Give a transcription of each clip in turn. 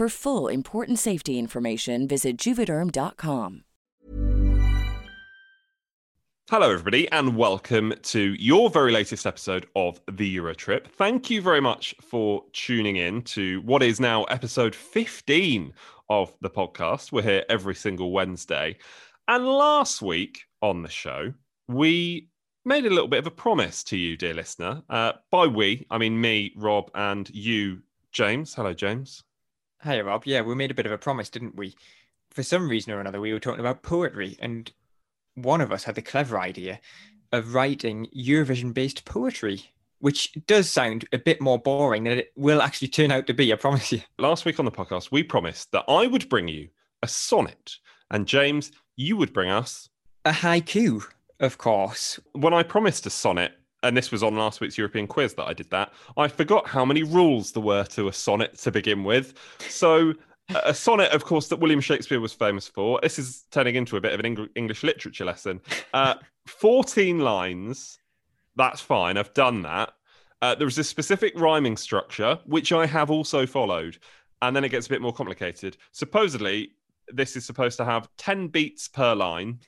For full important safety information, visit juvederm.com. Hello, everybody, and welcome to your very latest episode of the Euro Trip. Thank you very much for tuning in to what is now episode 15 of the podcast. We're here every single Wednesday. And last week on the show, we made a little bit of a promise to you, dear listener. Uh, by we, I mean me, Rob, and you, James. Hello, James. Hey, Rob. Yeah, we made a bit of a promise, didn't we? For some reason or another, we were talking about poetry, and one of us had the clever idea of writing Eurovision based poetry, which does sound a bit more boring than it will actually turn out to be, I promise you. Last week on the podcast, we promised that I would bring you a sonnet, and James, you would bring us A haiku, of course. when I promised a sonnet, and this was on last week's European quiz that I did that, I forgot how many rules there were to a sonnet to begin with. So, a sonnet, of course, that William Shakespeare was famous for. This is turning into a bit of an English literature lesson. Uh, 14 lines. That's fine. I've done that. Uh, there is a specific rhyming structure, which I have also followed. And then it gets a bit more complicated. Supposedly, this is supposed to have 10 beats per line.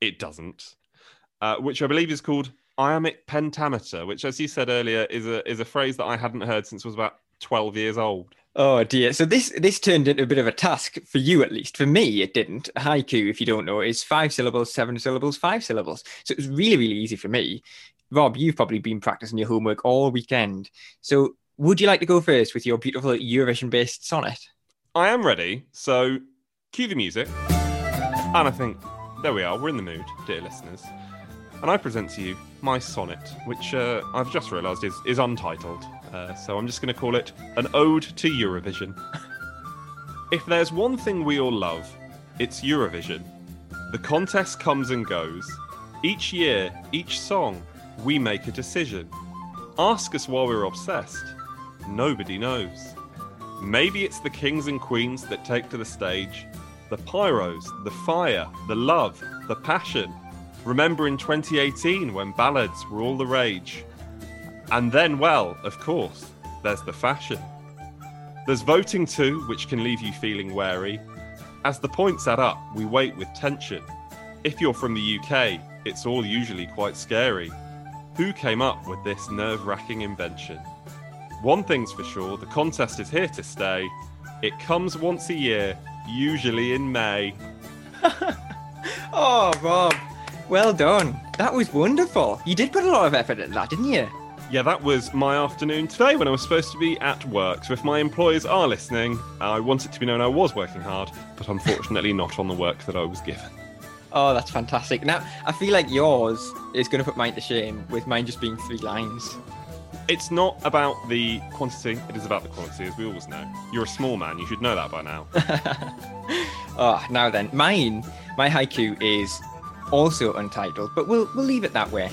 It doesn't uh, which I believe is called iambic pentameter, which, as you said earlier, is a is a phrase that I hadn't heard since I was about twelve years old. Oh dear. So this this turned into a bit of a task for you at least. For me, it didn't. Haiku, if you don't know, is five syllables, seven syllables, five syllables. So it was really, really easy for me. Rob, you've probably been practicing your homework all weekend. So would you like to go first with your beautiful Eurovision based sonnet? I am ready, so cue the music. And I think there we are. We're in the mood, dear listeners. And I present to you my sonnet, which uh, I've just realised is is untitled. Uh, so I'm just going to call it an ode to Eurovision. if there's one thing we all love, it's Eurovision. The contest comes and goes. Each year, each song, we make a decision. Ask us why we're obsessed. Nobody knows. Maybe it's the kings and queens that take to the stage. The pyros, the fire, the love, the passion. Remember in 2018 when ballads were all the rage. And then, well, of course, there's the fashion. There's voting too, which can leave you feeling wary. As the points add up, we wait with tension. If you're from the UK, it's all usually quite scary. Who came up with this nerve wracking invention? One thing's for sure the contest is here to stay. It comes once a year, usually in May. Oh, Rob, well done. That was wonderful. You did put a lot of effort into that, didn't you? Yeah, that was my afternoon today when I was supposed to be at work. So if my employers are listening, I want it to be known I was working hard, but unfortunately not on the work that I was given. Oh, that's fantastic. Now, I feel like yours is going to put mine to shame with mine just being three lines. It's not about the quantity, it is about the quality, as we always know. You're a small man, you should know that by now. oh, now then, mine, my haiku is also untitled, but we'll we'll leave it that way.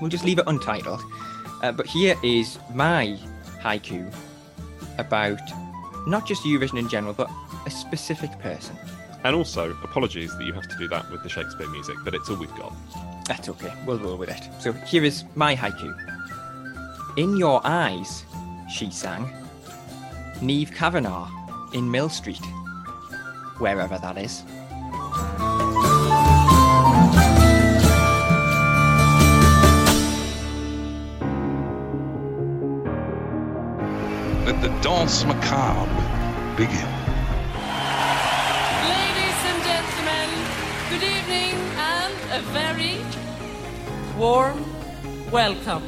We'll just leave it untitled. Uh, but here is my haiku about not just Eurovision in general, but a specific person. And also, apologies that you have to do that with the Shakespeare music, but it's all we've got. That's okay. We'll roll with it. So here is my haiku. In your eyes, she sang. Niamh Kavanagh in Millstreet, wherever that is. The danse macabre begin. Ladies and gentlemen, good evening and a very warm welcome.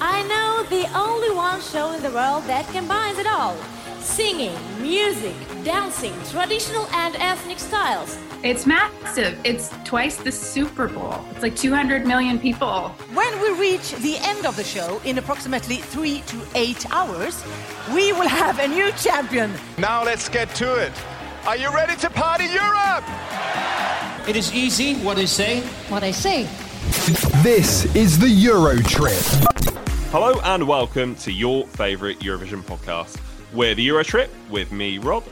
I know the only one show in the world that combines it all singing, music, dancing, traditional and ethnic styles. It's massive. It's twice the Super Bowl. It's like 200 million people. When we reach the end of the show in approximately three to eight hours, we will have a new champion. Now let's get to it. Are you ready to party Europe? It is easy what I say. What I say. This is the Euro Trip. Hello and welcome to your favourite Eurovision podcast. We're the Euro Trip with me, Rob.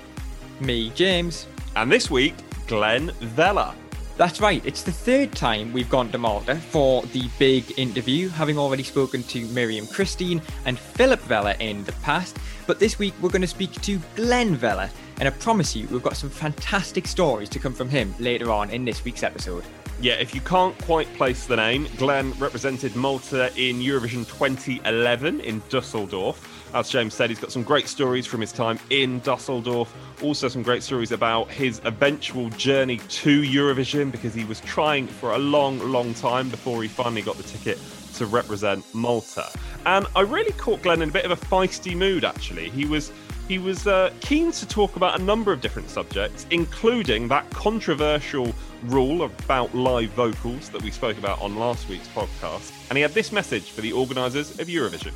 Me, James. And this week, Glen Vella. That's right. It's the third time we've gone to Malta for the big interview, having already spoken to Miriam Christine and Philip Vella in the past. But this week we're going to speak to Glen Vella, and I promise you we've got some fantastic stories to come from him later on in this week's episode. Yeah, if you can't quite place the name, Glen represented Malta in Eurovision 2011 in Dusseldorf. As James said, he's got some great stories from his time in Dusseldorf. Also, some great stories about his eventual journey to Eurovision because he was trying for a long, long time before he finally got the ticket to represent Malta. And I really caught Glen in a bit of a feisty mood, actually. He was. He was uh, keen to talk about a number of different subjects, including that controversial rule about live vocals that we spoke about on last week's podcast. And he had this message for the organisers of Eurovision.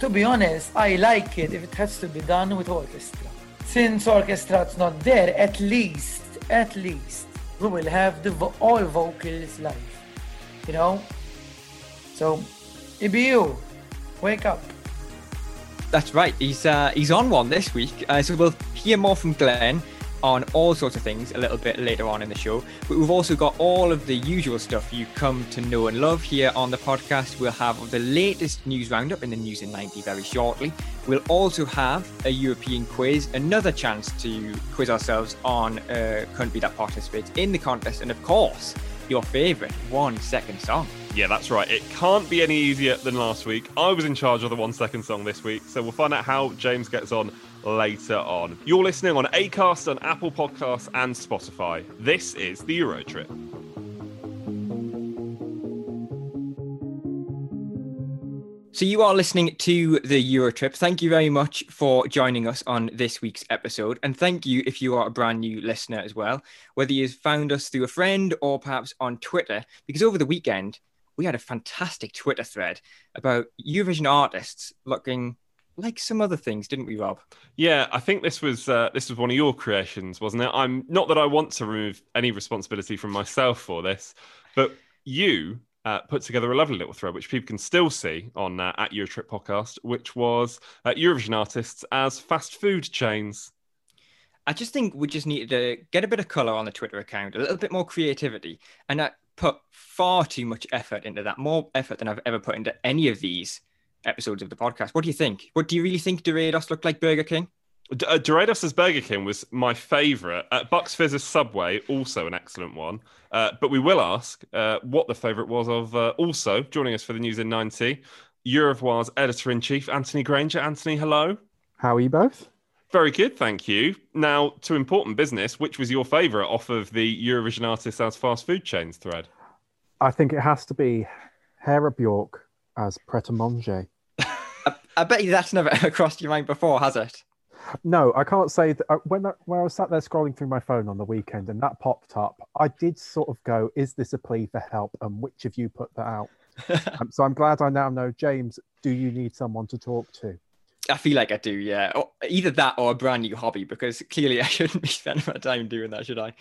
To be honest, I like it if it has to be done with orchestra. Since orchestra's not there, at least, at least, we will have the vo- all vocals live. You know? So, EBU, wake up. That's right. He's uh, he's on one this week, uh, so we'll hear more from Glen on all sorts of things a little bit later on in the show. But we've also got all of the usual stuff you come to know and love here on the podcast. We'll have the latest news roundup in the news in 90 very shortly. We'll also have a European quiz, another chance to quiz ourselves on a country that participates in the contest, and of course, your favourite one second song. Yeah, that's right. It can't be any easier than last week. I was in charge of the one second song this week, so we'll find out how James gets on later on. You're listening on Acast, on Apple Podcasts, and Spotify. This is the Euro Trip. So you are listening to the Eurotrip. Thank you very much for joining us on this week's episode. And thank you if you are a brand new listener as well, whether you've found us through a friend or perhaps on Twitter, because over the weekend we had a fantastic Twitter thread about Eurovision artists looking like some other things, didn't we, Rob? Yeah, I think this was uh, this was one of your creations, wasn't it? I'm not that I want to remove any responsibility from myself for this, but you uh, put together a lovely little thread which people can still see on uh, at Eurotrip podcast, which was uh, Eurovision artists as fast food chains. I just think we just needed to get a bit of color on the Twitter account, a little bit more creativity, and I put far too much effort into that, more effort than I've ever put into any of these episodes of the podcast. What do you think? What do you really think Dorados looked like Burger King? D- uh, Dorados' Burger King was my favourite. Uh, Bucks Fizz's Subway, also an excellent one. Uh, but we will ask uh, what the favourite was of uh, also joining us for the news in 90, Eurovoix's editor in chief, Anthony Granger. Anthony, hello. How are you both? Very good, thank you. Now, to important business, which was your favourite off of the Eurovision artists as fast food chains thread? I think it has to be Hera Bjork as Pret a Manger. I bet you that's never crossed your mind before, has it? No, I can't say that. uh, When I, when I was sat there scrolling through my phone on the weekend and that popped up, I did sort of go, "Is this a plea for help?" And which of you put that out? um, so I'm glad I now know, James. Do you need someone to talk to? I feel like I do, yeah. Or either that or a brand new hobby, because clearly I shouldn't be spending my time doing that, should I?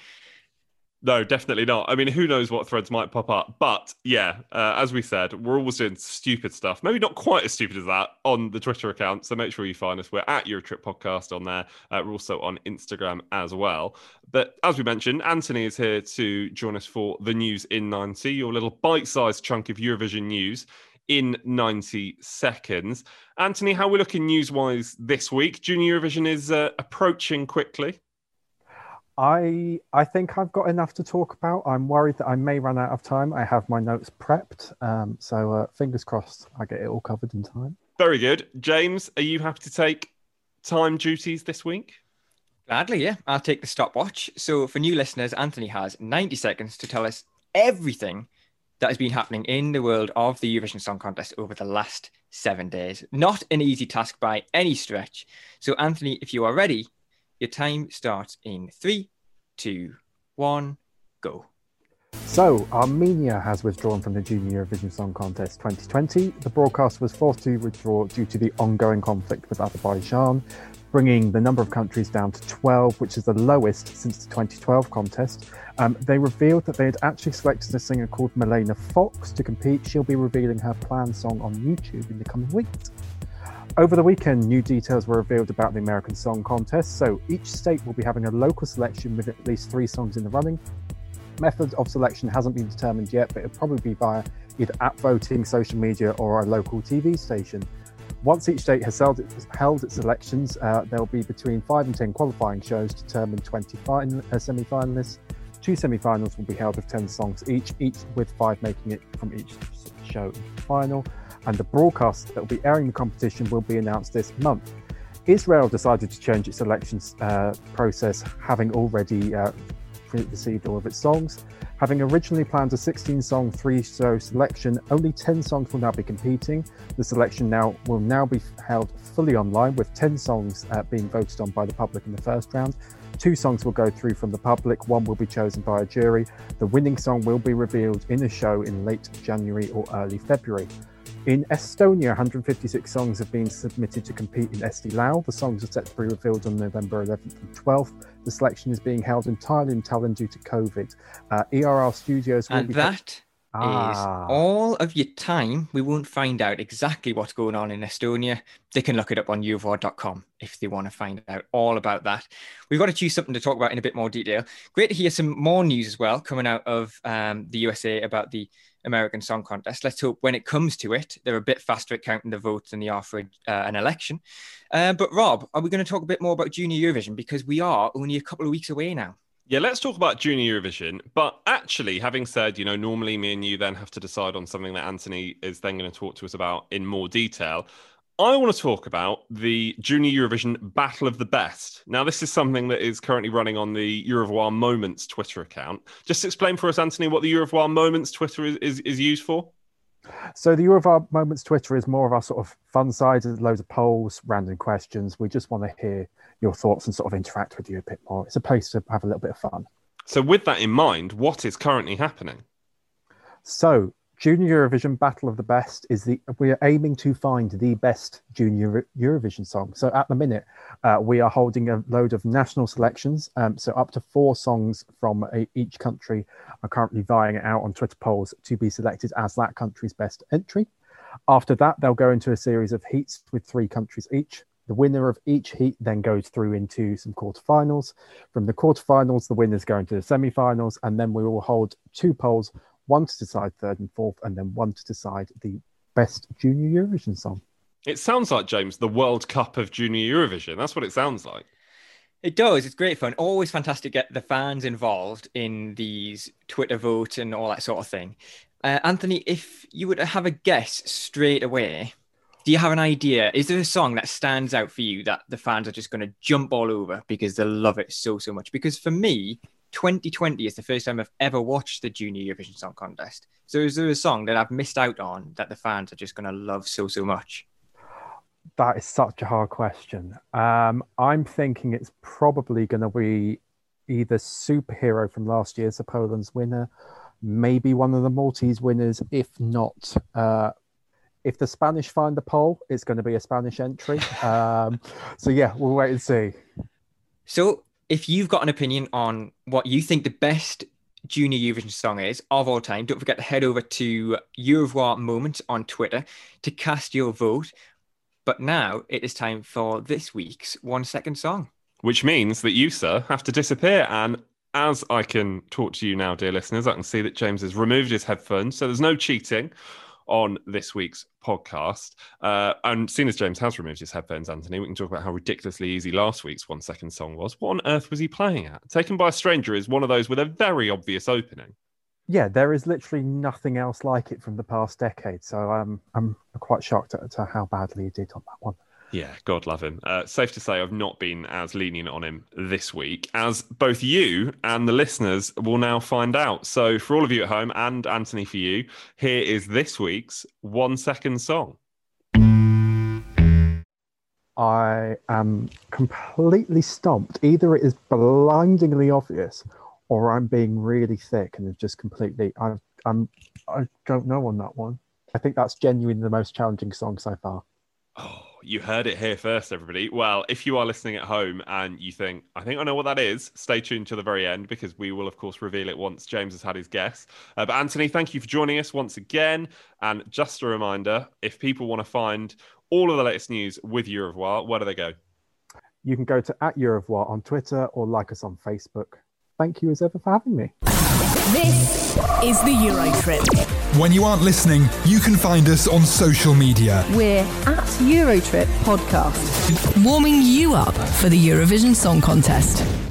No, definitely not. I mean, who knows what threads might pop up? But yeah, uh, as we said, we're always doing stupid stuff. Maybe not quite as stupid as that on the Twitter account. So make sure you find us. We're at Eurotrip Podcast on there. Uh, we're also on Instagram as well. But as we mentioned, Anthony is here to join us for the news in 90, your little bite sized chunk of Eurovision news in 90 seconds. Anthony, how are we looking news wise this week? Junior Eurovision is uh, approaching quickly. I I think I've got enough to talk about. I'm worried that I may run out of time. I have my notes prepped, um, so uh, fingers crossed I get it all covered in time. Very good. James, are you happy to take time duties this week? Gladly, yeah. I'll take the stopwatch. So, for new listeners, Anthony has 90 seconds to tell us everything that has been happening in the world of the Eurovision Song Contest over the last seven days. Not an easy task by any stretch. So, Anthony, if you are ready, your time starts in three, two, one, go. So, Armenia has withdrawn from the Junior Eurovision Song Contest 2020. The broadcast was forced to withdraw due to the ongoing conflict with Azerbaijan, bringing the number of countries down to 12, which is the lowest since the 2012 contest. Um, they revealed that they had actually selected a singer called Milena Fox to compete. She'll be revealing her planned song on YouTube in the coming weeks. Over the weekend, new details were revealed about the American Song Contest. So each state will be having a local selection with at least three songs in the running. Method of selection hasn't been determined yet, but it'll probably be via either app voting, social media, or a local TV station. Once each state has held its, held its elections, uh, there'll be between five and ten qualifying shows to determine 20 fin- uh, semi-finalists. Two semi-finals will be held with 10 songs each, each with five making it from each show final. And the broadcast that will be airing the competition will be announced this month. Israel decided to change its elections uh, process, having already uh, received all of its songs. Having originally planned a 16 song, three show selection, only 10 songs will now be competing. The selection now will now be held fully online with 10 songs uh, being voted on by the public in the first round. Two songs will go through from the public, one will be chosen by a jury. The winning song will be revealed in a show in late January or early February. In Estonia, 156 songs have been submitted to compete in Eesti Laul. The songs are set to be revealed on November 11th and 12th. The selection is being held entirely in Tallinn due to COVID. Uh, ERR Studios will And be. that is Ah. all of your time. We won't find out exactly what's going on in Estonia. They can look it up on uvar.com if they want to find out all about that. We've got to choose something to talk about in a bit more detail. Great to hear some more news as well coming out of um, the USA about the American Song Contest. Let's hope when it comes to it, they're a bit faster at counting the votes than they are for uh, an election. Uh, but Rob, are we going to talk a bit more about Junior Eurovision because we are only a couple of weeks away now? Yeah, let's talk about Junior Eurovision. But actually, having said, you know, normally me and you then have to decide on something that Anthony is then going to talk to us about in more detail. I want to talk about the Junior Eurovision Battle of the Best. Now, this is something that is currently running on the Eurovoix Moments Twitter account. Just explain for us, Anthony, what the Eurovoix Moments Twitter is, is, is used for. So the Eurovoix Moments Twitter is more of our sort of fun side, there's loads of polls, random questions. We just want to hear your thoughts and sort of interact with you a bit more. It's a place to have a little bit of fun. So, with that in mind, what is currently happening? So Junior Eurovision Battle of the Best is the we are aiming to find the best Junior Eurovision song. So at the minute, uh, we are holding a load of national selections. Um, so up to four songs from a, each country are currently vying it out on Twitter polls to be selected as that country's best entry. After that, they'll go into a series of heats with three countries each. The winner of each heat then goes through into some quarterfinals. From the quarterfinals, the winners go into the semi-finals, and then we will hold two polls one to decide third and fourth, and then one to decide the best junior Eurovision song. It sounds like, James, the World Cup of Junior Eurovision. That's what it sounds like. It does. It's great fun. Always fantastic to get the fans involved in these Twitter votes and all that sort of thing. Uh, Anthony, if you were to have a guess straight away, do you have an idea? Is there a song that stands out for you that the fans are just going to jump all over because they love it so, so much? Because for me, 2020 is the first time I've ever watched the Junior Eurovision Song Contest. So is there a song that I've missed out on that the fans are just going to love so, so much? That is such a hard question. Um, I'm thinking it's probably going to be either superhero from last year's the Poland's winner, maybe one of the Maltese winners. If not, uh, if the Spanish find the pole, it's going to be a Spanish entry. Um, so yeah, we'll wait and see. So, if you've got an opinion on what you think the best junior Eurovision song is of all time, don't forget to head over to Eurovoix Moment on Twitter to cast your vote. But now it is time for this week's one second song. Which means that you, sir, have to disappear. And as I can talk to you now, dear listeners, I can see that James has removed his headphones. So there's no cheating on this week's podcast. Uh, and seeing as James has removed his headphones, Anthony, we can talk about how ridiculously easy last week's one second song was. What on earth was he playing at? Taken by a Stranger is one of those with a very obvious opening. Yeah, there is literally nothing else like it from the past decade. So um, I'm quite shocked at, at how badly he did on that one. Yeah, God love him. Uh, safe to say, I've not been as lenient on him this week, as both you and the listeners will now find out. So, for all of you at home and Anthony for you, here is this week's one second song. I am completely stumped. Either it is blindingly obvious, or I'm being really thick and it's just completely. I, I'm. I don't know on that one. I think that's genuinely the most challenging song so far. Oh, you heard it here first, everybody. Well, if you are listening at home and you think, I think I know what that is, stay tuned to the very end because we will, of course, reveal it once James has had his guess. Uh, but Anthony, thank you for joining us once again. And just a reminder if people want to find all of the latest news with Eurovoix, where do they go? You can go to at Eurovoix on Twitter or like us on Facebook. Thank you as ever for having me. This is the Euro Trip. When you aren't listening, you can find us on social media. We're at Eurotrip Podcast, warming you up for the Eurovision Song Contest.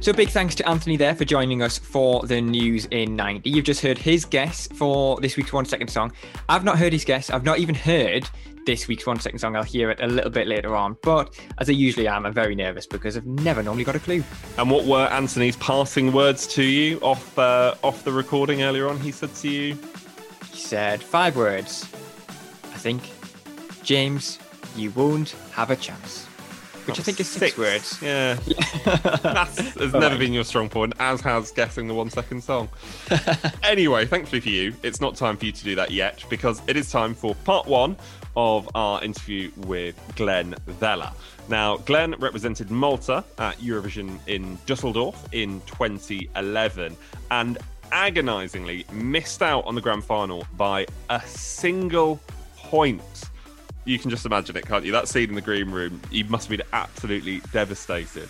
So big thanks to Anthony there for joining us for the news in 90. You've just heard his guess for this week's one second song. I've not heard his guess. I've not even heard this week's one second song. I'll hear it a little bit later on. But as I usually am, I'm very nervous because I've never normally got a clue. And what were Anthony's passing words to you off uh, off the recording earlier on? He said to you, He said five words. I think, James, you won't have a chance. Which I think is six, six. words. Yeah. that's has never been your strong point, as has guessing the one second song. anyway, thankfully for you, it's not time for you to do that yet because it is time for part one of our interview with Glen Vella. Now, Glen represented Malta at Eurovision in Dusseldorf in 2011 and agonizingly missed out on the grand final by a single point. You can just imagine it, can't you? That scene in the green room, you must have been absolutely devastated.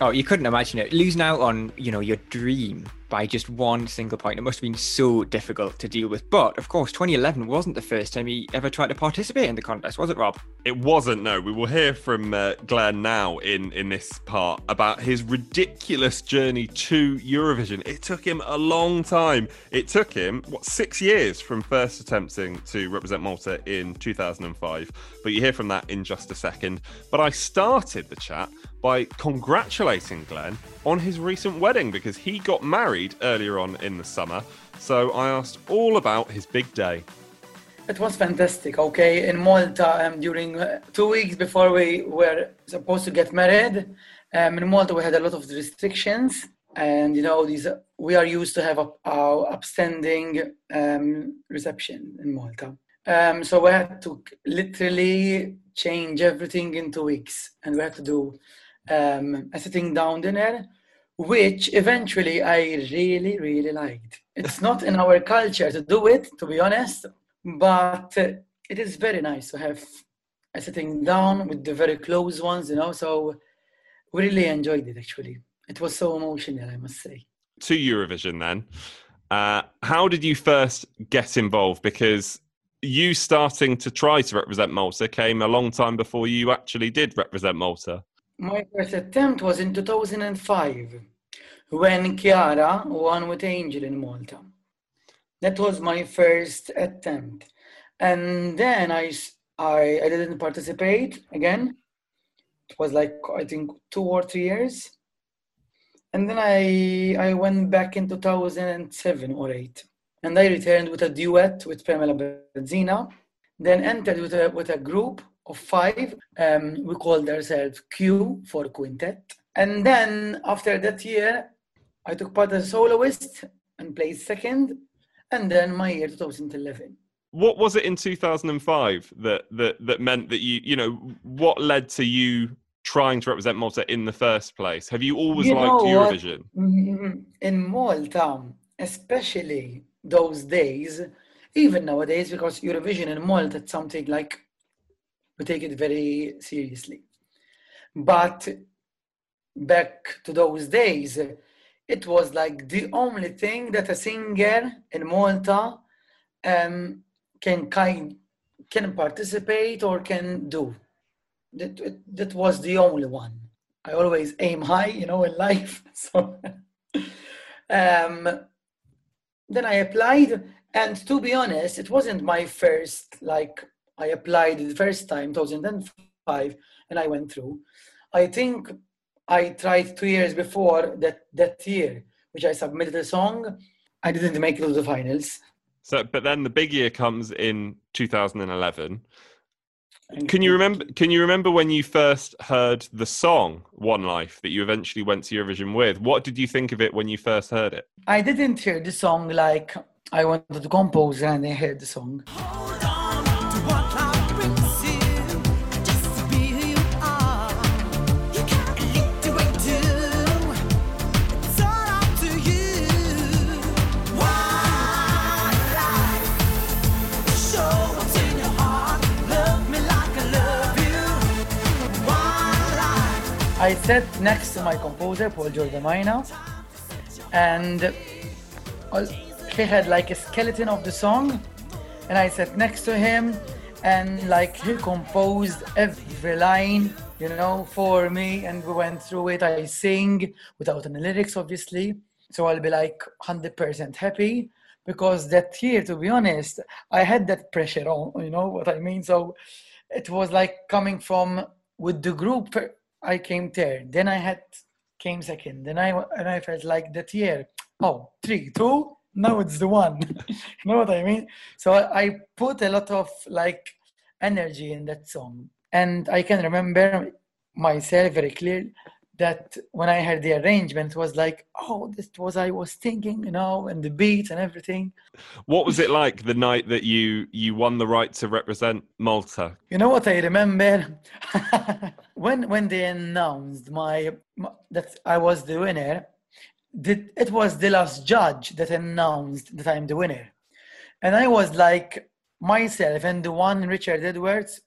Oh, you couldn't imagine it. Losing out on, you know, your dream by just one single point. It must have been so difficult to deal with. But of course, 2011 wasn't the first time he ever tried to participate in the contest, was it, Rob? It wasn't. No, we will hear from uh, Glen now in in this part about his ridiculous journey to Eurovision. It took him a long time. It took him what six years from first attempting to represent Malta in 2005. But you hear from that in just a second. But I started the chat by congratulating Glen on his recent wedding because he got married earlier on in the summer. So I asked all about his big day. It was fantastic. Okay, in Malta, um, during uh, two weeks before we were supposed to get married, um, in Malta we had a lot of restrictions, and you know these we are used to have a upstanding um, reception in Malta. Um, so we had to literally change everything in two weeks, and we had to do um, a sitting down dinner, which eventually I really, really liked. It's not in our culture to do it, to be honest, but it is very nice to have a sitting down with the very close ones, you know. So we really enjoyed it. Actually, it was so emotional, I must say. To Eurovision, then, uh, how did you first get involved? Because you starting to try to represent Malta came a long time before you actually did represent Malta. My first attempt was in 2005 when Chiara won with Angel in Malta. That was my first attempt. And then I, I, I didn't participate again. It was like, I think, two or three years. And then I, I went back in 2007 or 8. And I returned with a duet with Pamela Bezzina. then entered with a, with a group of five. Um, we called ourselves Q for quintet. And then after that year, I took part as a soloist and played second. And then my year 2011. What was it in 2005 that that that meant that you you know what led to you trying to represent Malta in the first place? Have you always You liked what? Eurovision? Mm, In Malta, especially those days, even nowadays, because Eurovision in Malta, it's something like we take it very seriously. But back to those days, it was like the only thing that a singer in Malta um, can kind can participate or can do. That that was the only one. I always aim high, you know, in life. So um, then I applied, and to be honest, it wasn't my first like I applied the first time, 2005, and I went through. I think I tried two years before that that year, which I submitted a song. I didn't make it to the finals. So, but then the big year comes in 2011. Can you remember? Can you remember when you first heard the song "One Life" that you eventually went to Eurovision with? What did you think of it when you first heard it? I didn't hear the song like I wanted to compose and I heard the song. I sat next to my composer, Paul Giordimaina, and he had like a skeleton of the song, and I sat next to him, and like he composed every line, you know, for me, and we went through it. I sing without any lyrics, obviously, so I'll be like 100% happy because that year, to be honest, I had that pressure on, you know what I mean? So it was like coming from with the group I came third. Then I had came second. Then I and I felt like that year. Oh, three, two. Now it's the one. you know what I mean? So I, put a lot of like energy in that song, and I can remember myself very clear that when I heard the arrangement, it was like, oh, this was I was thinking, you know, and the beat and everything. What was it like the night that you you won the right to represent Malta? You know what I remember? when when they announced my, my that I was the winner, the, it was the last judge that announced that I'm the winner, and I was like myself and the one Richard Edwards,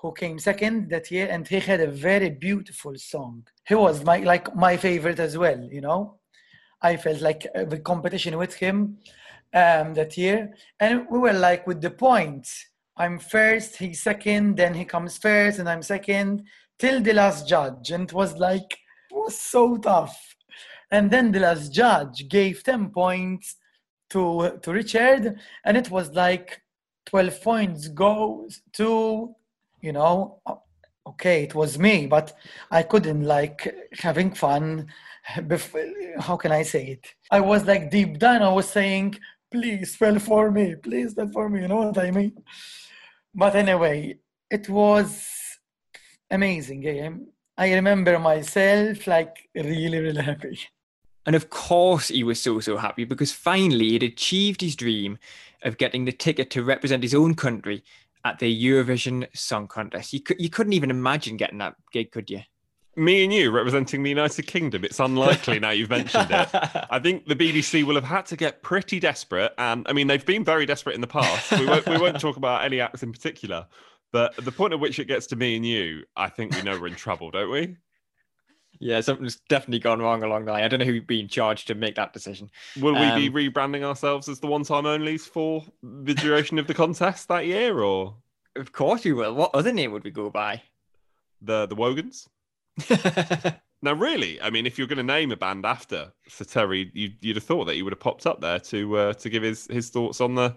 who came second that year, and he had a very beautiful song. He was my like my favorite as well. You know, I felt like uh, the competition with him um, that year, and we were like with the points. I'm first, he's second, then he comes first, and I'm second till the last judge, and it was like it was so tough. And then the last judge gave ten points to to Richard, and it was like twelve points goes to you know okay it was me but i couldn't like having fun bef- how can i say it? I was like deep down i was saying please spell for me please spell for me you know what i mean? But anyway it was amazing game i remember myself like really really happy. And of course, he was so, so happy because finally he'd achieved his dream of getting the ticket to represent his own country at the Eurovision Song Contest. You, could, you couldn't even imagine getting that gig, could you? Me and you representing the United Kingdom. It's unlikely now you've mentioned it. I think the BBC will have had to get pretty desperate, and I mean they've been very desperate in the past. We won't, we won't talk about any acts in particular, but the point at which it gets to me and you, I think we know we're in trouble, don't we? Yeah, something's definitely gone wrong along the line. I don't know who's been charged to make that decision. Will we Um, be rebranding ourselves as the one-time onlys for the duration of the contest that year, or Of course we will. What other name would we go by? the the Wogans? now, really, I mean, if you're going to name a band after Sir Terry, you, you'd have thought that he would have popped up there to uh, to give his, his thoughts on the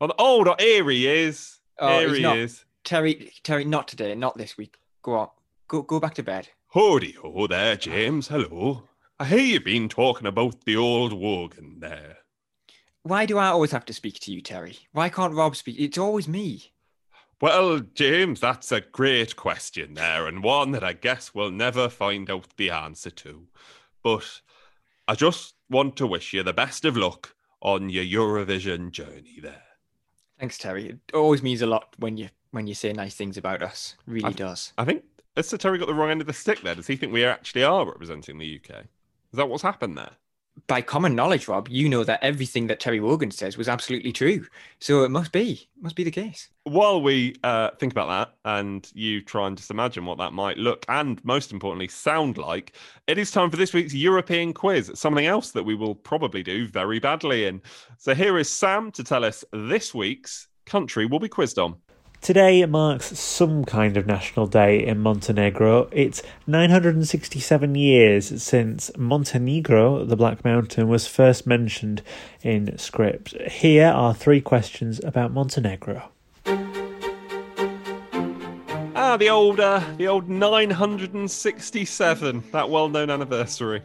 on. The, oh, no, here he is. Oh, here he's he not. is. Terry, Terry, not today, not this week. Go on, go go back to bed. Howdy ho there, James. Hello. I hear you've been talking about the old Wogan there. Why do I always have to speak to you, Terry? Why can't Rob speak? It's always me. Well, James, that's a great question there, and one that I guess we'll never find out the answer to. But I just want to wish you the best of luck on your Eurovision journey there. Thanks, Terry. It always means a lot when you when you say nice things about us. Really I- does. I think has Sir Terry got the wrong end of the stick there? Does he think we actually are representing the UK? Is that what's happened there? By common knowledge, Rob, you know that everything that Terry Wogan says was absolutely true. So it must be, must be the case. While we uh, think about that and you try and just imagine what that might look and most importantly sound like, it is time for this week's European quiz, something else that we will probably do very badly in. So here is Sam to tell us this week's country we'll be quizzed on. Today marks some kind of national day in Montenegro. It's 967 years since Montenegro, the Black Mountain, was first mentioned in script. Here are three questions about Montenegro. Ah, the old, uh, the old 967, that well-known anniversary.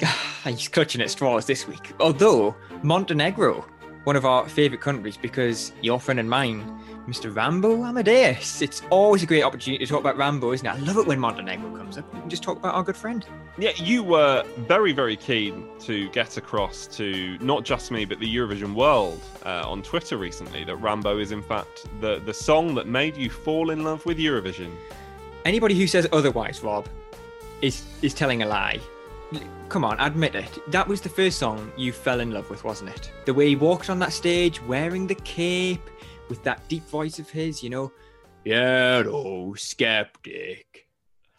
He's clutching at straws this week. Although Montenegro, one of our favourite countries, because your friend and mine, Mr. Rambo Amadeus. It's always a great opportunity to talk about Rambo, isn't it? I love it when Montenegro comes up. We can just talk about our good friend. Yeah, you were very, very keen to get across to not just me, but the Eurovision world uh, on Twitter recently that Rambo is, in fact, the, the song that made you fall in love with Eurovision. Anybody who says otherwise, Rob, is is telling a lie. Come on, admit it. That was the first song you fell in love with, wasn't it? The way he walked on that stage, wearing the cape, with that deep voice of his, you know. Yeah, oh, skeptic.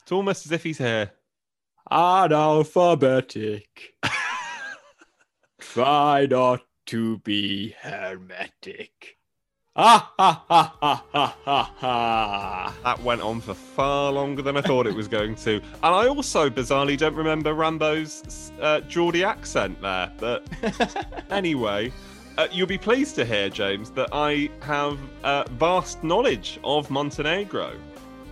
It's almost as if he's here. Analphabetic. Try not to be hermetic. Ah, ha, ha, ha, ha, ha, ha. That went on for far longer than I thought it was going to. And I also bizarrely don't remember Rambo's uh, Geordie accent there. But anyway, uh, you'll be pleased to hear, James, that I have uh, vast knowledge of Montenegro.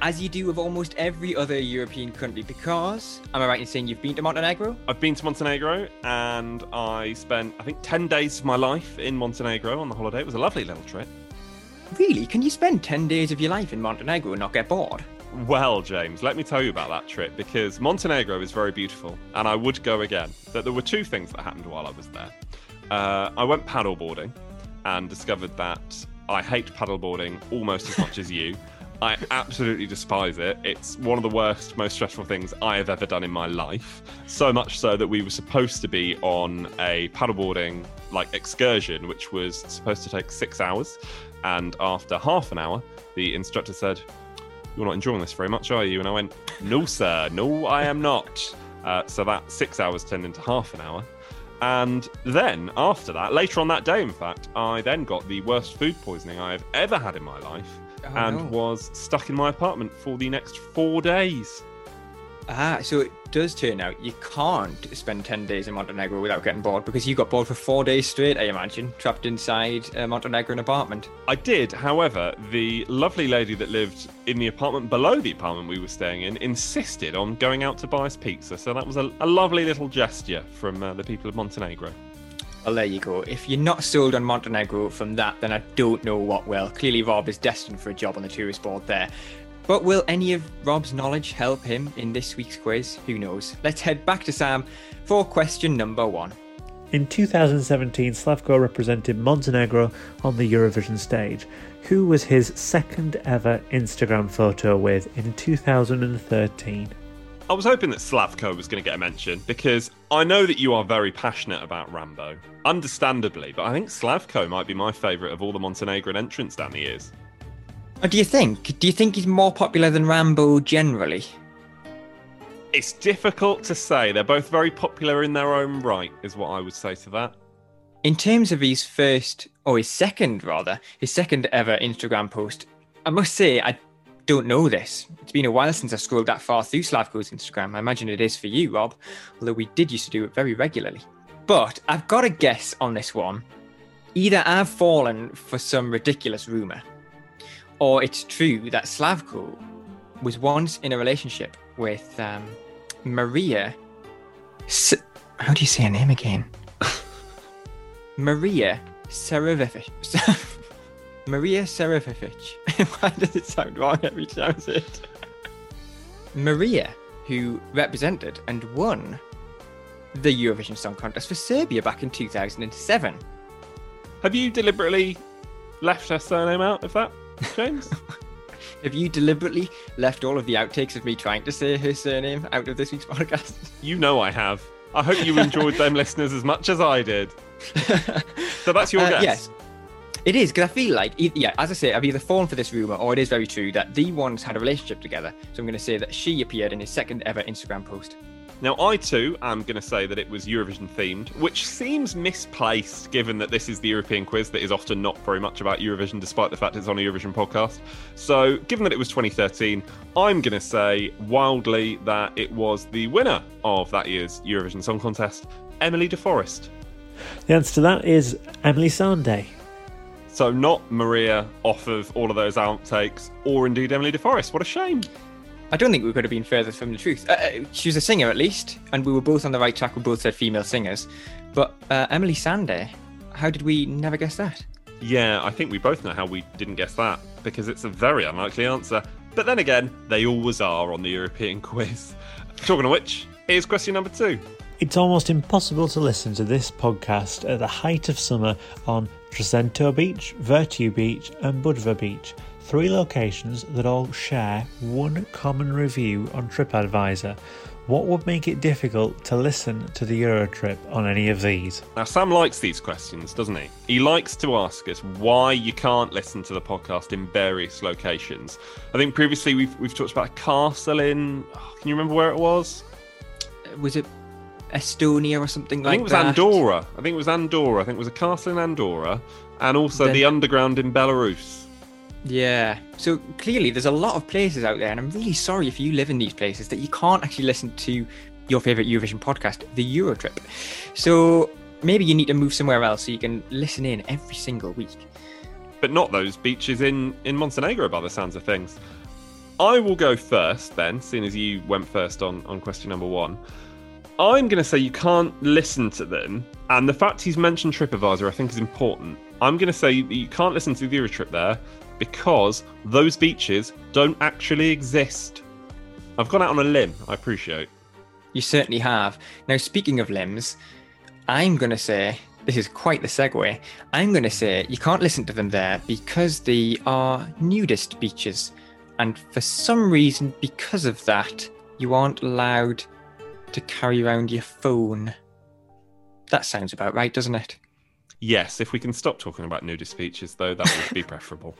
As you do of almost every other European country, because am I right in saying you've been to Montenegro? I've been to Montenegro and I spent, I think, 10 days of my life in Montenegro on the holiday. It was a lovely little trip. Really? Can you spend 10 days of your life in Montenegro and not get bored? Well, James, let me tell you about that trip because Montenegro is very beautiful and I would go again. But there were two things that happened while I was there. Uh, I went paddleboarding and discovered that I hate paddleboarding almost as much as you. I absolutely despise it. It's one of the worst, most stressful things I have ever done in my life. So much so that we were supposed to be on a paddleboarding like excursion, which was supposed to take six hours. And after half an hour, the instructor said, You're not enjoying this very much, are you? And I went, No, sir, no, I am not. Uh, so that six hours turned into half an hour. And then after that, later on that day, in fact, I then got the worst food poisoning I have ever had in my life Oh, and no. was stuck in my apartment for the next four days. Ah, so it does turn out you can't spend 10 days in Montenegro without getting bored because you got bored for four days straight, I imagine, trapped inside a Montenegrin apartment. I did, however, the lovely lady that lived in the apartment below the apartment we were staying in insisted on going out to buy us pizza. So that was a, a lovely little gesture from uh, the people of Montenegro. Well, there you go. If you're not sold on Montenegro from that, then I don't know what will. Clearly, Rob is destined for a job on the tourist board there. But will any of Rob's knowledge help him in this week's quiz? Who knows? Let's head back to Sam for question number one. In 2017, Slavko represented Montenegro on the Eurovision stage. Who was his second ever Instagram photo with in 2013? I was hoping that Slavko was going to get a mention because I know that you are very passionate about Rambo, understandably, but I think Slavko might be my favourite of all the Montenegrin entrants down the years. What do you think? Do you think he's more popular than Rambo generally? It's difficult to say. They're both very popular in their own right, is what I would say to that. In terms of his first, or his second rather, his second ever Instagram post, I must say I don't know this. It's been a while since I scrolled that far through Slavko's Instagram. I imagine it is for you, Rob, although we did used to do it very regularly. But I've got a guess on this one. Either I've fallen for some ridiculous rumour, or it's true that Slavko was once in a relationship with um, Maria. S- How do you say her name again? Maria Sarajevic. Maria Serafievich. Why does it sound wrong every time I say it? Maria, who represented and won the Eurovision Song Contest for Serbia back in 2007. Have you deliberately left her surname out of that, James? Have you deliberately left all of the outtakes of me trying to say her surname out of this week's podcast? you know I have. I hope you enjoyed them listeners as much as I did. so that's your Uh, guess. Yes. It is because I feel like, yeah, as I say, I've either fallen for this rumor or it is very true that the ones had a relationship together. So I'm going to say that she appeared in his second ever Instagram post. Now, I too am going to say that it was Eurovision themed, which seems misplaced given that this is the European quiz that is often not very much about Eurovision, despite the fact it's on a Eurovision podcast. So, given that it was 2013, I'm going to say wildly that it was the winner of that year's Eurovision Song Contest, Emmelie de Forest. The answer to that is Emeli Sandé. So, not Maria off of all of those outtakes, or indeed Emmelie de Forest. What a shame. I don't think we could have been further from the truth. Uh, Uh, she was a singer at least, and we were both on the right track. We both said female singers. But uh, Emeli Sandé, how did we never guess that? Yeah, I think we both know how we didn't guess that because it's a very unlikely answer. But then again, they always are on the European quiz. Talking of which, here's question number two. It's almost impossible to listen to this podcast at the height of summer on Trecento Beach, Virtue Beach, and Budva Beach, three locations that all share one common review on TripAdvisor. What would make it difficult to listen to the Eurotrip on any of these? Now, Sam likes these questions, doesn't he? He likes to ask us why you can't listen to the podcast in various locations. I think previously we've, we've talked about a castle in. oh, can you remember where it was? Was it Estonia or something like that. I like think it was that? Andorra. I think it was Andorra. I think it was a castle in Andorra and also Then- the underground in Belarus. Yeah. So clearly, there's a lot of places out there, and I'm really sorry if you live in these places that you can't actually listen to your favorite Eurovision podcast, the Eurotrip. So maybe you need to move somewhere else so you can listen in every single week. but not those beaches in in Montenegro by the sounds of things. I will go first then, seeing as you went first on on question number one. I'm going to say you can't listen to them, and the fact he's mentioned TripAdvisor I think is important. I'm going to say that you can't listen to the Eurotrip there because those beaches don't actually exist. I've gone out on a limb. I appreciate. You certainly have. Now, speaking of limbs, I'm going to say this is quite the segue. I'm going to say you can't listen to them there because they are nudist beaches. And for some reason, because of that, you aren't allowed to carry around your phone. That sounds about right, doesn't it? Yes, if we can stop talking about nudist beaches, though, that would be preferable.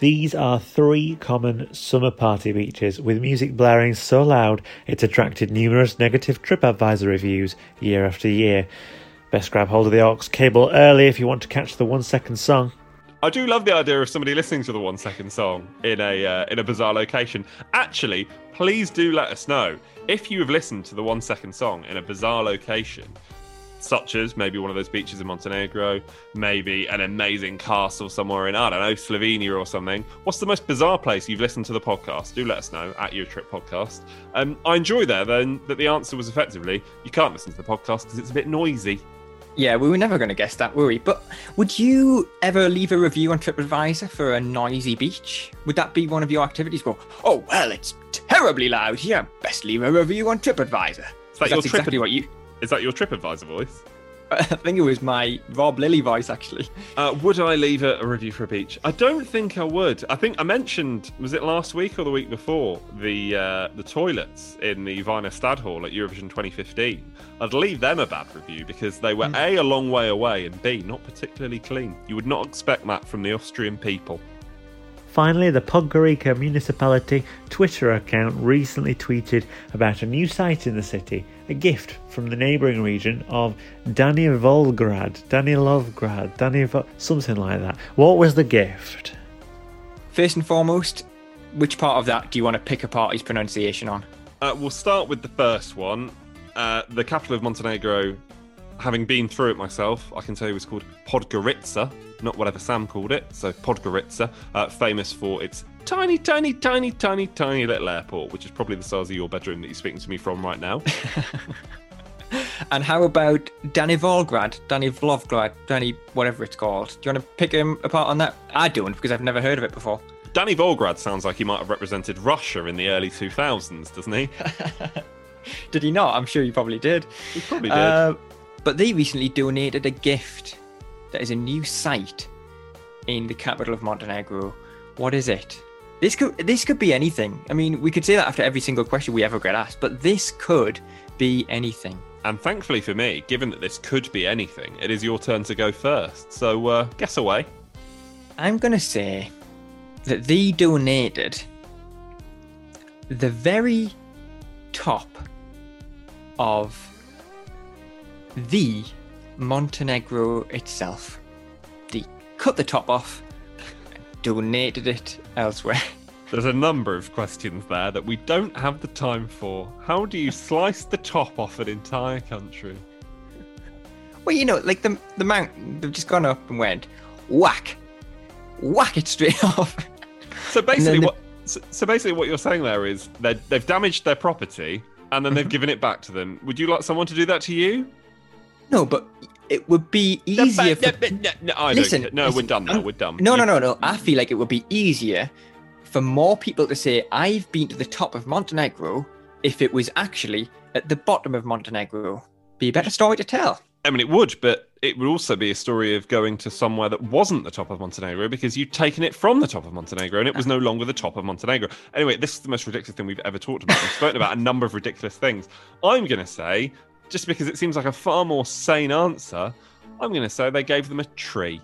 These are three common summer party beaches with music blaring so loud it's attracted numerous negative TripAdvisor reviews year after year. Best grab hold of the aux cable early if you want to catch the one second song. I do love the idea of somebody listening to the one second song in a uh, in a bizarre location. Actually, please do let us know if you have listened to the one second song in a bizarre location, such as maybe one of those beaches in Montenegro, maybe an amazing castle somewhere in I don't know Slovenia or something. What's the most bizarre place you've listened to the podcast? Do let us know at your trip podcast. Um, I enjoy there then that the answer was effectively you can't listen to the podcast because it's a bit noisy. Yeah, we were never going to guess that, were we? But would you ever leave a review on TripAdvisor for a noisy beach? Would that be one of your activities? Go, oh, well, it's terribly loud here. Best leave a review on TripAdvisor. Is That's your exactly Trip- what you. Is that your TripAdvisor voice? I think it was my Rob Lilly voice, actually. Uh, would I leave a, a review for a beach? I don't think I would. I think I mentioned was it last week or the week before the uh, the toilets in the Wiener Stadthalle at Eurovision 2015. I'd leave them a bad review because they were a a long way away and b not particularly clean. You would not expect that from the Austrian people. Finally, the Podgorica municipality Twitter account recently tweeted about a new site in the city, a gift from the neighbouring region of Danivolgrad, Danilovgrad, Danivo- something like that. What was the gift? First and foremost, which part of that do you want to pick apart his pronunciation on? Uh, we'll start with the first one. Uh, the capital of Montenegro, having been through it myself, I can tell you it's called Podgorica, not whatever Sam called it. So Podgorica, uh, famous for its tiny, tiny, tiny, tiny, tiny little airport, which is probably the size of your bedroom that you're speaking to me from right now. and how about Danny Volgrad, Danny Vlovgrad, Danny whatever it's called? Do you want to pick him apart on that? I don't because I've never heard of it before. Danny Volgrad sounds like he might have represented Russia in the early 2000s, doesn't he? did he not? I'm sure he probably did. He probably did. Uh, but they recently donated a gift that is a new site in the capital of Montenegro. What is it? This could this could be anything. I mean, we could say that after every single question we ever get asked, but this could be anything. And thankfully for me, given that this could be anything, it is your turn to go first. So uh, guess away. I'm gonna say that they donated the very top of the Montenegro itself. They cut the top off donated it elsewhere. There's a number of questions there that we don't have the time for. How do you slice the top off an entire country? Well, you know, like the the mountain, they've just gone up and went whack, whack it straight off. So basically, the... what so, so, basically what you're saying there is they've damaged their property and then they've mm-hmm. given it back to them. Would you like someone to do that to you? No, but it would be easier. No, for... no, no, no, listen, no, listen, we're done now. We're done. No, no, no, no. I feel like it would be easier for more people to say, I've been to the top of Montenegro if it was actually at the bottom of Montenegro. Be a better story to tell. I mean, it would, but it would also be a story of going to somewhere that wasn't the top of Montenegro because you'd taken it from the top of Montenegro and it was no longer the top of Montenegro. Anyway, this is the most ridiculous thing we've ever talked about. We've spoken about a number of ridiculous things. I'm going to say, just because it seems like a far more sane answer, I'm going to say they gave them a tree.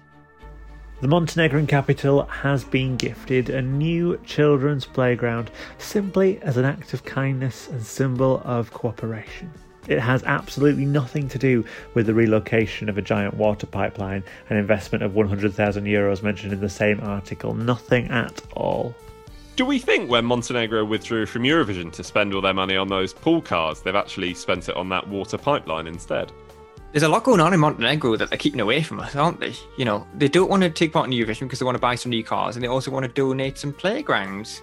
The Montenegrin capital has been gifted a new children's playground simply as an act of kindness and symbol of cooperation. It has absolutely nothing to do with the relocation of a giant water pipeline, an investment of 100,000 euros mentioned in the same article. Nothing at all. Do we think when Montenegro withdrew from Eurovision to spend all their money on those pool cars, they've actually spent it on that water pipeline instead? there's a lot going on in Montenegro that they're keeping away from us, aren't they? You know, they don't want to take part in Eurovision because they want to buy some new cars, and they also want to donate some playgrounds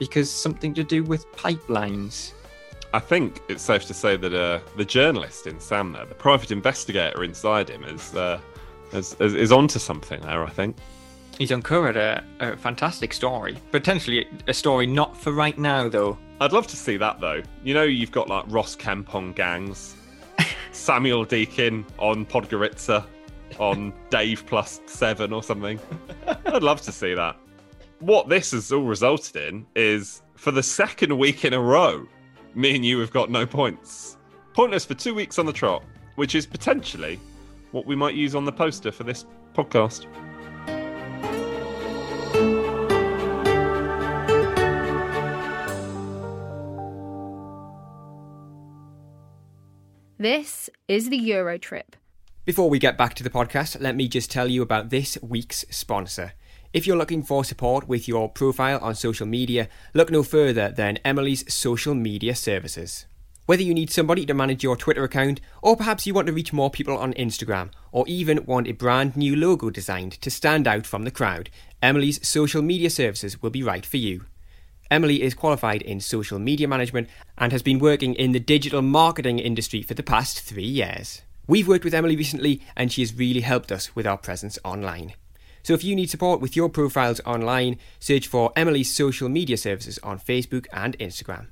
because something to do with pipelines. I think it's safe to say that uh, the journalist in Sam there, the private investigator inside him, is, uh, is, is, is onto something there. I think he's uncovered a, a fantastic story, potentially a story not for right now, though. I'd love to see that though. You know, you've got like Ross Kemp on gangs Samuel Deakin on Podgorica on Dave plus seven or something. I'd love to see that. What this has all resulted in is for the second week in a row, me and you have got no points. Pointless for two weeks on the trot, which is potentially what we might use on the poster for this podcast. This is the Euro trip. Before we get back to the podcast, let me just tell you about this week's sponsor. If you're looking for support with your profile on social media, look no further than Emily's social media services. Whether you need somebody to manage your Twitter account, or perhaps you want to reach more people on Instagram, or even want a brand new logo designed to stand out from the crowd, Emily's social media services will be right for you. Emily is qualified in social media management and has been working in the digital marketing industry for the past three years. We've worked with Emily recently and she has really helped us with our presence online. So if you need support with your profiles online, search for Emily's social media services on Facebook and Instagram.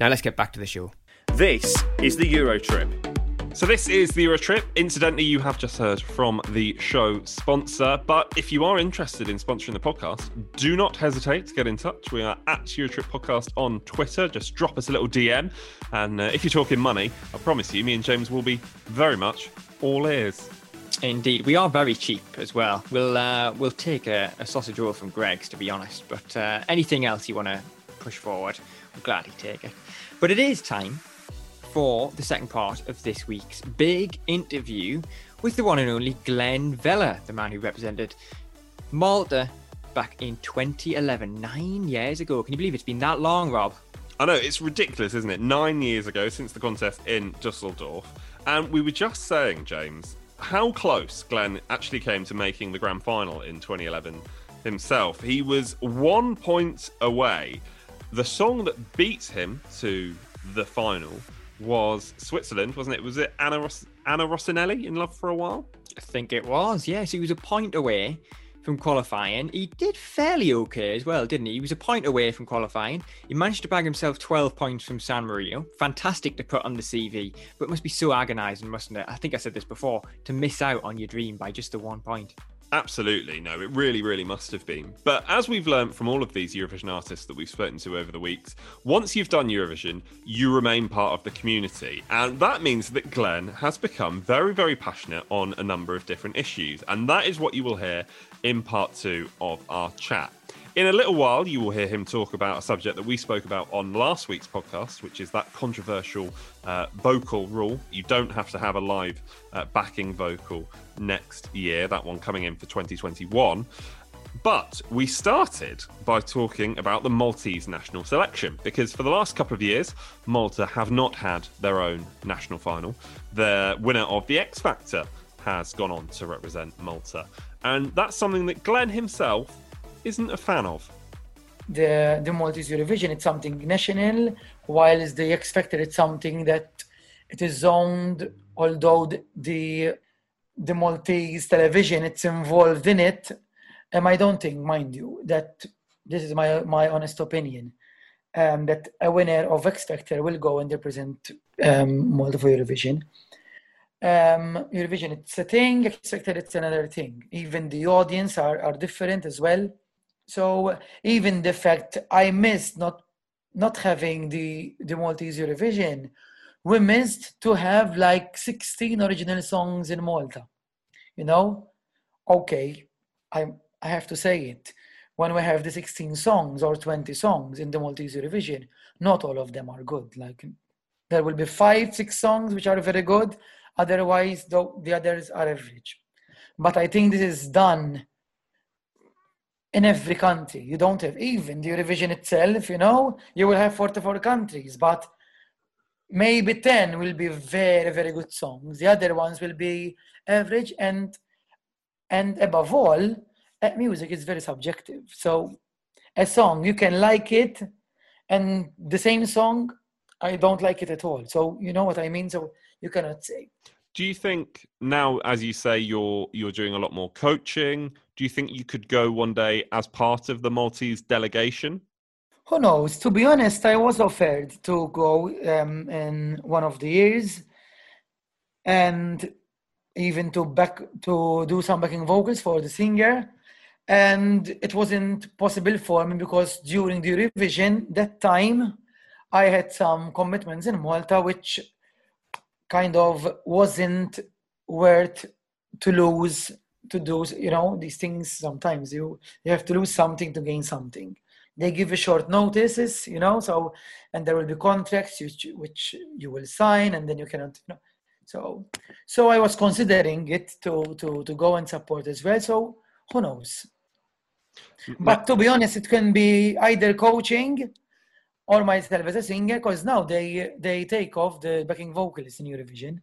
Now let's get back to the show. This is the Euro trip. So this is the Euro Trip. Incidentally, you have just heard from the show sponsor. But if you are interested in sponsoring the podcast, do not hesitate to get in touch. We are at Eurotrip Podcast on Twitter. Just drop us a little DM, and uh, if you're talking money, I promise you, me and James will be very much all ears. Indeed, we are very cheap as well. We'll uh, we'll take a, a, sausage roll from Greggs, to be honest. But uh, anything else you want to push forward, we'll gladly take it. But it is time for the second part of this week's big interview with the one and only Glen Vella, the man who represented Malta back in 2011, nine years ago. Can you believe it's been that long, Rob? I know, it's ridiculous, isn't it? Nine years ago since the contest in Dusseldorf. And we were just saying, James, how close Glen actually came to making the grand final in 2011 himself. He was one point away. The song that beats him to the final was Switzerland, wasn't it? Was it Anna Ross- Anna Rossinelli in love for a while? I think it was. Yes, he was a point away from qualifying. He did fairly okay as well, didn't he? He was a point away from qualifying. He managed to bag himself 12 points from San Marino. Fantastic to put on the CV, but must be so agonising, mustn't it? I think I said this before to miss out on your dream by just the one point. Absolutely, no, it really, really must have been. But as we've learned from all of these Eurovision artists that we've spoken to over the weeks, once you've done Eurovision, you remain part of the community. And that means that Glen has become very, very passionate on a number of different issues. And that is what you will hear in part two of our chat. In a little while, you will hear him talk about a subject that we spoke about on last week's podcast, which is that controversial uh, vocal rule. You don't have to have a live uh, backing vocal next year, that one coming in for 2021. But we started by talking about the Maltese national selection because for the last couple of years, Malta have not had their own national final. The winner of the X Factor has gone on to represent Malta. And that's something that Glen himself isn't a fan of. The the Maltese Eurovision it's something national, whilst the X Factor it's something that it is owned. Although the the, Maltese television it's involved in it, and I don't think, mind you, that this is my my honest opinion, um, that a winner of X Factor will go and represent um, Malta for Eurovision. Um, Eurovision it's a thing, X Factor it's another thing. Even the audience are, are different as well. So even the fact I missed not not having the the Maltese Eurovision, we missed to have like 16 original songs in Malta. You know, okay, I I have to say it. When we have the 16 songs or 20 songs in the Maltese Eurovision, not all of them are good. Like there will be five, six songs which are very good. Otherwise, the, the others are average. But I think this is done in every country. You don't have even the Eurovision itself, you know, you will have 44 countries, but maybe 10 will be very, very good songs. The other ones will be average and and above all, uh, music is very subjective. So a song, you can like it, and the same song, I don't like it at all. So you know what I mean? So you cannot say. Do you think now, as you say, you're you're doing a lot more coaching? Do you think you could go one day as part of the Maltese delegation? Who knows? To be honest, I was offered to go um, in one of the years, and even to back to do some backing vocals for the singer, and it wasn't possible for me because during the revision that time, I had some commitments in Malta which kind of wasn't worth to lose to do you know these things sometimes. You you have to lose something to gain something. They give you short notices you know so and there will be contracts which, which you will sign and then you cannot you know. So so i was considering it to to to go and support as well. So who knows? But to be honest it can be either coaching or myself as a singer because now they they take off the backing vocals in Eurovision.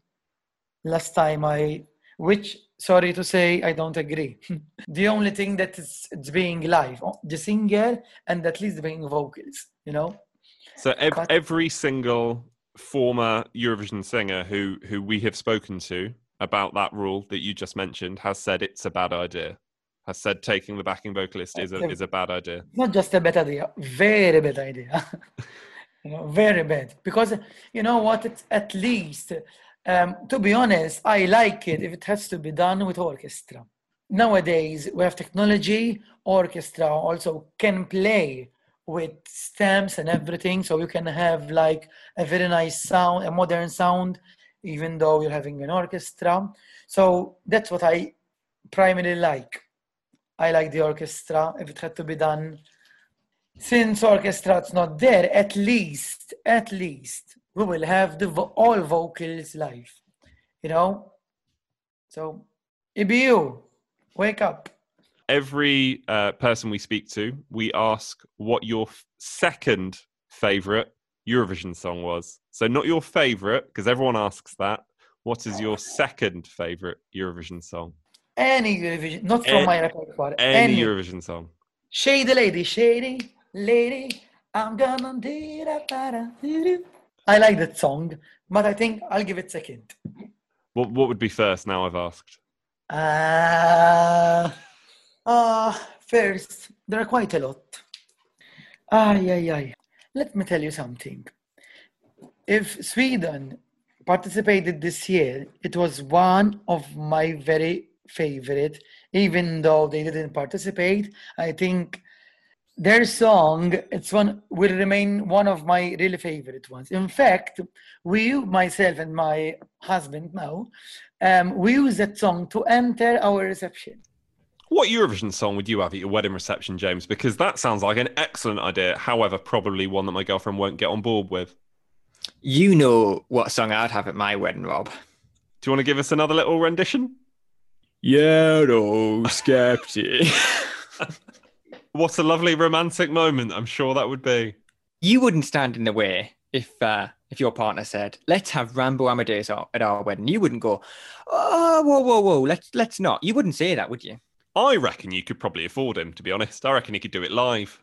Last time I, which sorry to say, I don't agree. the only thing that is it's being live, the singer and at least the backing vocals, you know. So ev- every single former Eurovision singer who who we have spoken to about that rule that you just mentioned has said it's a bad idea. Has said taking the backing vocalist is a is a bad idea. Not just a bad idea, very bad idea. you know, very bad. Because you know what? It's at least, um, to be honest, I like it if it has to be done with orchestra. Nowadays, we have technology. Orchestra also can play with stamps and everything, so you can have like a very nice sound, a modern sound, even though you're having an orchestra. So that's what I primarily like. I like the orchestra if it had to be done. Since orchestra's not there, at least, at least we will have the vo- all vocals live. You know? So, EBU, wake up. Every uh, person we speak to, we ask what your f- second favorite Eurovision song was. So, not your favorite, because everyone asks that. What is your second favorite Eurovision song? Any Eurovision, not from Any- my repertoire. Any Eurovision song. Shady lady, shady lady, I'm gonna do do. I like that song, but I think I'll give it second. What what would be first? Now I've asked. Uh, uh, first, there are quite a lot. Ay, ay, ay. Let me tell you something. If Sweden participated this year, it was one of my very favorite, even though they didn't participate. I think their song it's one will remain one of my really favorite ones in fact we myself and my husband now um, we use that song to enter our reception What Eurovision song would you have at your wedding reception, James? Because that sounds like an excellent idea. However, probably one that my girlfriend won't get on board with. You know what song I'd have at my wedding, Rob. Do you want to give us another little rendition? Yeah, no, skeptic. What a lovely romantic moment! I'm sure that would be. you wouldn't stand in the way if uh, if your partner said, "Let's have Rambo Amadeus at our wedding." You wouldn't go, "Oh, whoa, whoa, whoa, let's let's not." You wouldn't say that, would you? I reckon you could probably afford him. To be honest, I reckon he could do it live.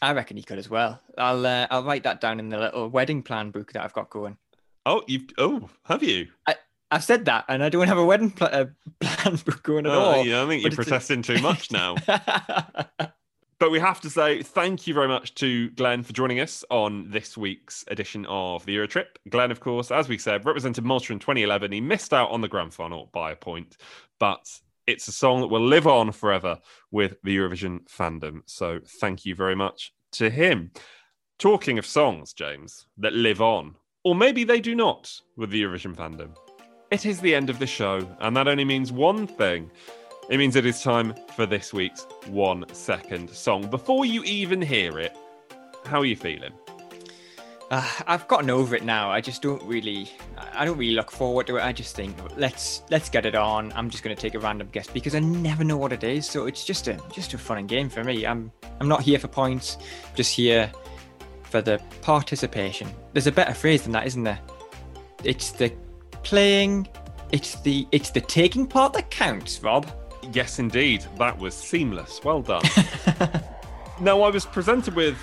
I reckon he could as well. I'll uh, I'll write that down in the little wedding plan book that I've got going. Oh, you oh, have you? I, I've said that, and I don't have a wedding pl- uh, plan book going at Oh, all. yeah, I think you're it's a- protesting too much now. But we have to say thank you very much to Glen for joining us on this week's edition of the Eurotrip. Glen, of course, as we said, represented Malta in 2011. He missed out on the grand final by a point, but it's a song that will live on forever with the Eurovision fandom. So thank you very much to him. Talking of songs, James, that live on, or maybe they do not with the Eurovision fandom. It is the end of the show, and that only means one thing. It means it is time for this week's one second song. Before you even hear it, how are you feeling? Uh, I've gotten over it now. I just don't really, I don't really look forward to it. I just think let's let's get it on. I'm just going to take a random guess because I never know what it is. So it's just a just a fun game for me. I'm I'm not here for points. Just here for the participation. There's a better phrase than that, isn't there? It's the playing. It's the it's the taking part that counts, Rob. Yes, indeed. That was seamless. Well done. now, I was presented with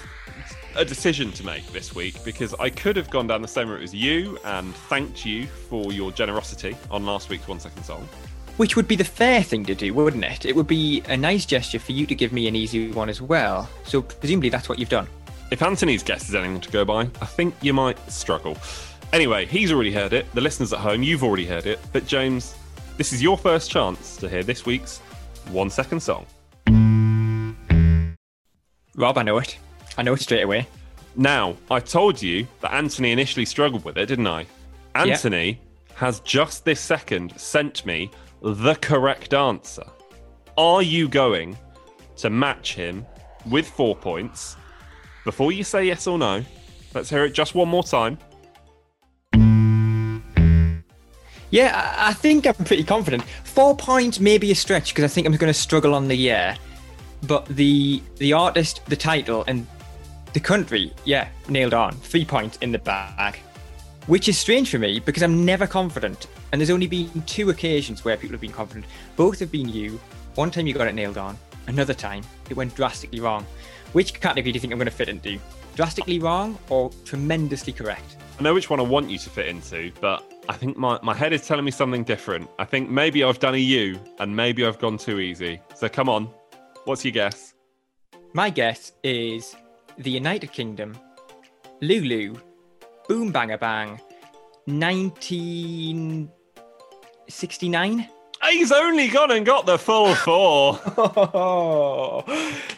a decision to make this week because I could have gone down the same route as you and thanked you for your generosity on last week's One Second Song. Which would be the fair thing to do, wouldn't it? It would be a nice gesture for you to give me an easy one as well. So presumably that's what you've done. If Anthony's guess is anything to go by, I think you might struggle. Anyway, he's already heard it. The listeners at home, you've already heard it. But James, this is your first chance to hear this week's One Second Song. Rob, I know it. I know it straight away. Now, I told you that Anthony initially struggled with it, didn't I? Anthony has just this second sent me the correct answer. Are you going to match him with four points? Before you say yes or no, let's hear it just one more time. Yeah, I think I'm pretty confident. Four points may be a stretch because I think I'm going to struggle on the year, but the the artist, the title, and the country, yeah, nailed on. Three points in the bag, which is strange for me because I'm never confident. And there's only been two occasions where people have been confident. Both have been you. One time you got it nailed on. Another time it went drastically wrong. Which category do you think I'm going to fit into? Drastically wrong or tremendously correct? I know which one I want you to fit into, but I think my, my head is telling me something different. I think maybe I've done a U and maybe I've gone too easy. So come on, what's your guess? My guess is the United Kingdom, Lulu, Boom Banga Bang, 1969. Ah, he's only gone and got the full four.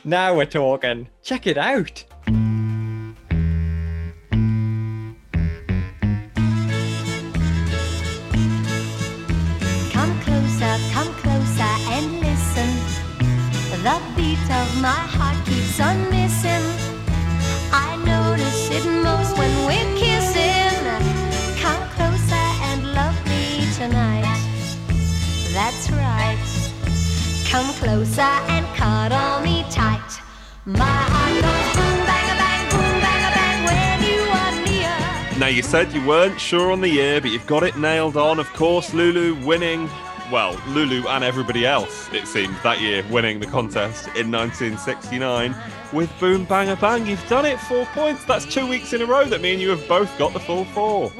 now we're talking. Check it out. My heart keeps on missing. I notice it most when we're kissing. Come closer and love me tonight. That's right. Come closer and cuddle me tight. My heart goes boom, bang, a bang, boom, bang, a bang when you are near. Now, you said you weren't sure on the year, but you've got it nailed on. Of course, Lulu winning well, Lulu and everybody else, it seemed, that year winning the contest in 1969 with Boom Bang-a-Bang. You've done it, four points. That's two weeks in a row that me and you have both got the full four.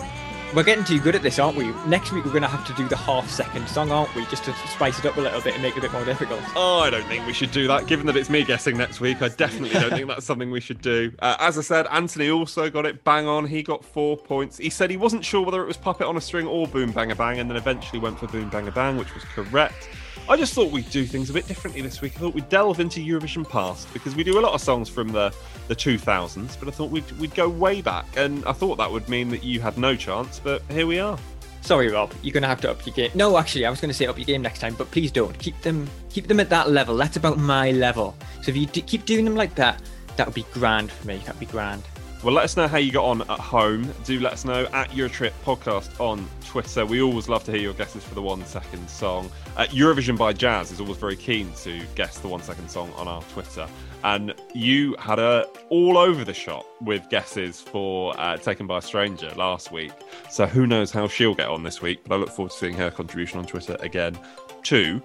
We're getting too good at this, aren't we? Next week we're going to have to do the half second song, aren't we? Just to spice it up a little bit and make it a bit more difficult. Oh, I don't think we should do that. Given that it's me guessing next week, I definitely don't think that's something we should do. Uh, as I said, Anthony also got it bang on. He got four points. He said he wasn't sure whether it was Puppet on a String or Boom Bang-a-Bang, and then eventually went for Boom Bang-a-Bang, which was correct. I just thought we'd do things a bit differently this week. I thought we'd delve into Eurovision past because we do a lot of songs from the, the 2000s, but I thought we'd, we'd go way back. And I thought that would mean that you had no chance, but here we are. Sorry, Rob. You're going to have to up your game. No, actually, I was going to say up your game next time, but please don't. Keep them, keep them at that level. That's about my level. So if you d- keep doing them like that, that would be grand for me. That'd be grand. Well, let us know how you got on at home. Do let us know at Eurotrip Podcast on Twitter. We always love to hear your guesses for the one second song. Uh, Eurovision by Jazz is always very keen to guess the one second song on our Twitter. And you had a all over the shop with guesses for uh, Taken by a Stranger last week. So who knows how she'll get on this week, but I look forward to seeing her contribution on Twitter again too.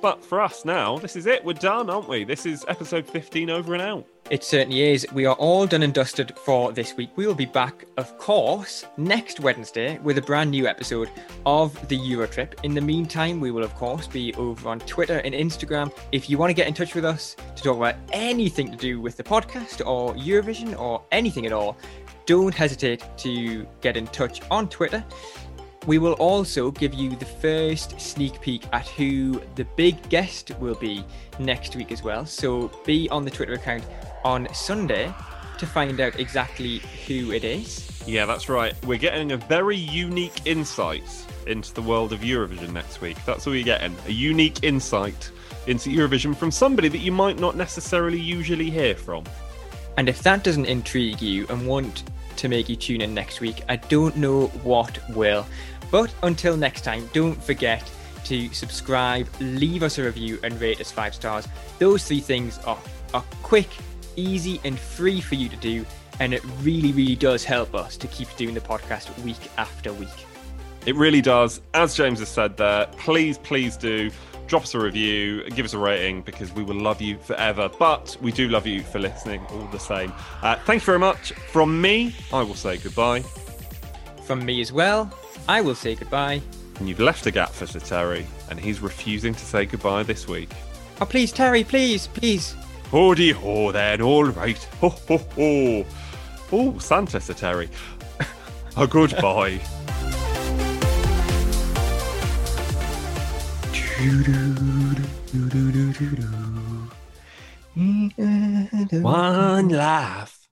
But for us now, this is it. We're done, aren't we? This is episode 15 over and out. It certainly is. We are all done and dusted for this week. We will be back, of course, next Wednesday with a brand new episode of the Eurotrip. In the meantime, we will, of course, be over on Twitter and Instagram. If you want to get in touch with us to talk about anything to do with the podcast or Eurovision or anything at all, don't hesitate to get in touch on Twitter. We will also give you the first sneak peek at who the big guest will be next week as well. So be on the Twitter account on Sunday to find out exactly who it is. Yeah, that's right. We're getting a very unique insight into the world of Eurovision next week. That's all you're getting a unique insight into Eurovision from somebody that you might not necessarily usually hear from. And if that doesn't intrigue you and want to make you tune in next week, I don't know what will. But until next time, don't forget to subscribe, leave us a review, and rate us five stars. Those three things are, are quick, easy, and free for you to do. And it really, really does help us to keep doing the podcast week after week. It really does. As James has said there, please, please do drop us a review, give us a rating because we will love you forever. But we do love you for listening all the same. Uh, thank you very much. From me, I will say goodbye. From me as well, I will say goodbye. And you've left a gap for Sir Terry, and he's refusing to say goodbye this week. Oh, please, Terry, please, please. Hoody ho, then, all right. Ho ho ho. Oh, Santa, Sir Terry. a boy. One laugh.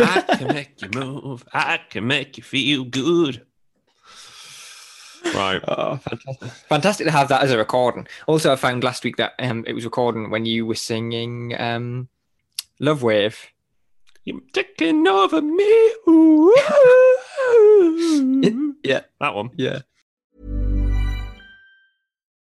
I can make you move. I can make you feel good. Right. Oh, fantastic. fantastic to have that as a recording. Also, I found last week that um, it was recording when you were singing um, Love Wave. You're taking over me. yeah. That one. Yeah.